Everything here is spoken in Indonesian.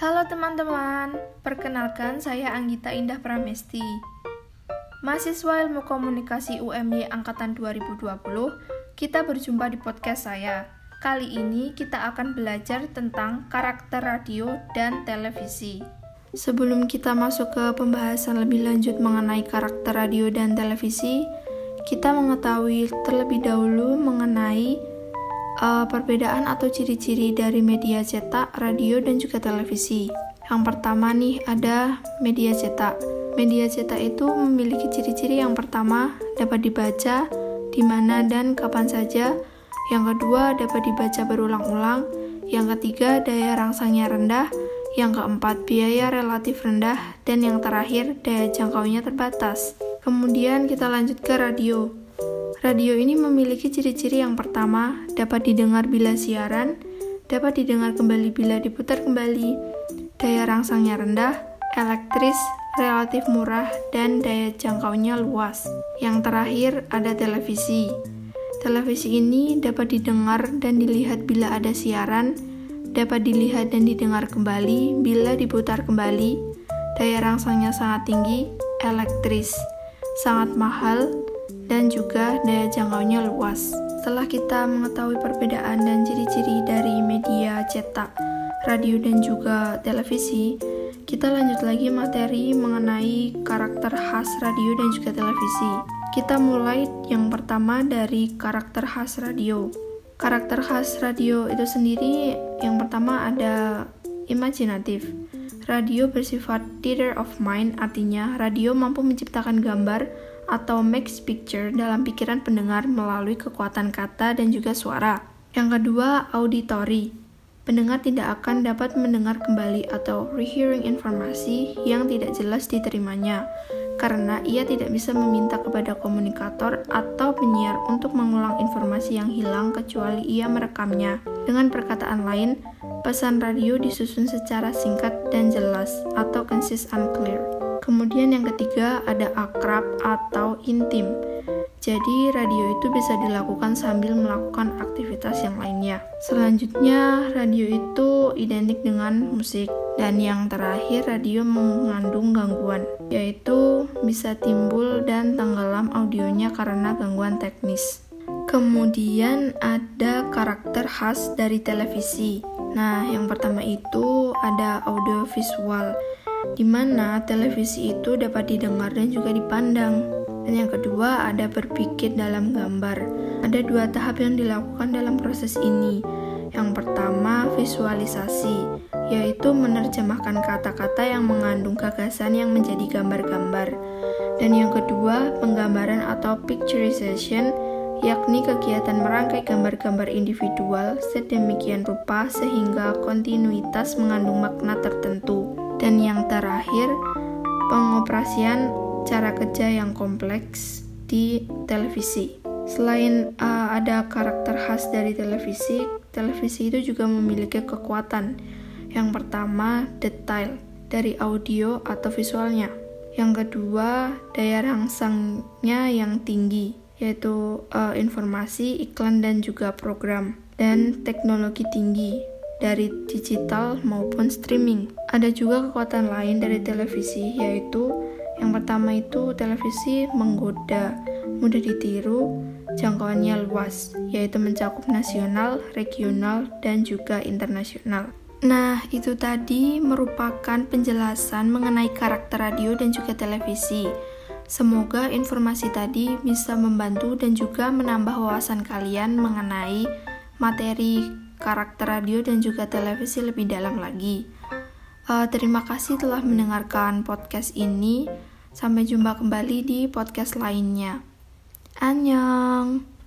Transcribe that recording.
Halo teman-teman, perkenalkan saya Anggita Indah Pramesti. Mahasiswa Ilmu Komunikasi UMY Angkatan 2020, kita berjumpa di podcast saya. Kali ini kita akan belajar tentang karakter radio dan televisi. Sebelum kita masuk ke pembahasan lebih lanjut mengenai karakter radio dan televisi, kita mengetahui terlebih dahulu mengenai uh, perbedaan atau ciri-ciri dari media cetak, radio, dan juga televisi. Yang pertama nih ada media cetak. Media cetak itu memiliki ciri-ciri yang pertama dapat dibaca di mana dan kapan saja. Yang kedua dapat dibaca berulang-ulang. Yang ketiga daya rangsangnya rendah. Yang keempat biaya relatif rendah dan yang terakhir daya jangkaunya terbatas. Kemudian kita lanjut ke radio. Radio ini memiliki ciri-ciri yang pertama, dapat didengar bila siaran, dapat didengar kembali bila diputar kembali, daya rangsangnya rendah, elektris, relatif murah, dan daya jangkaunya luas. Yang terakhir ada televisi. Televisi ini dapat didengar dan dilihat bila ada siaran, dapat dilihat dan didengar kembali bila diputar kembali, daya rangsangnya sangat tinggi, elektris, sangat mahal, dan juga daya jangkaunya luas. Setelah kita mengetahui perbedaan dan ciri-ciri dari media cetak, radio, dan juga televisi, kita lanjut lagi materi mengenai karakter khas radio dan juga televisi. Kita mulai yang pertama dari karakter khas radio. Karakter khas radio itu sendiri yang pertama ada imajinatif. Radio bersifat theater of mind, artinya radio mampu menciptakan gambar atau mixed picture dalam pikiran pendengar melalui kekuatan kata dan juga suara. Yang kedua, auditory. Pendengar tidak akan dapat mendengar kembali atau rehearing informasi yang tidak jelas diterimanya, karena ia tidak bisa meminta kepada komunikator atau penyiar untuk mengulang informasi yang hilang kecuali ia merekamnya. Dengan perkataan lain, pesan radio disusun secara singkat dan jelas atau concise and clear. Kemudian yang ketiga ada akrab atau intim. Jadi radio itu bisa dilakukan sambil melakukan aktivitas yang lainnya. Selanjutnya radio itu identik dengan musik dan yang terakhir radio mengandung gangguan yaitu bisa timbul dan tenggelam audionya karena gangguan teknis. Kemudian ada karakter khas dari televisi. Nah, yang pertama itu ada audio visual di mana televisi itu dapat didengar dan juga dipandang. Dan yang kedua, ada berpikir dalam gambar. Ada dua tahap yang dilakukan dalam proses ini. Yang pertama, visualisasi, yaitu menerjemahkan kata-kata yang mengandung gagasan yang menjadi gambar-gambar. Dan yang kedua, penggambaran atau picturization, yakni kegiatan merangkai gambar-gambar individual sedemikian rupa sehingga kontinuitas mengandung makna tertentu. Dan yang terakhir, pengoperasian cara kerja yang kompleks di televisi. Selain uh, ada karakter khas dari televisi, televisi itu juga memiliki kekuatan. Yang pertama, detail dari audio atau visualnya. Yang kedua, daya rangsangnya yang tinggi, yaitu uh, informasi, iklan, dan juga program. Dan teknologi tinggi, dari digital maupun streaming. Ada juga kekuatan lain dari televisi yaitu yang pertama itu televisi menggoda, mudah ditiru, jangkauannya luas, yaitu mencakup nasional, regional, dan juga internasional. Nah, itu tadi merupakan penjelasan mengenai karakter radio dan juga televisi. Semoga informasi tadi bisa membantu dan juga menambah wawasan kalian mengenai materi karakter radio dan juga televisi lebih dalam lagi. Uh, terima kasih telah mendengarkan podcast ini. Sampai jumpa kembali di podcast lainnya. Annyeong!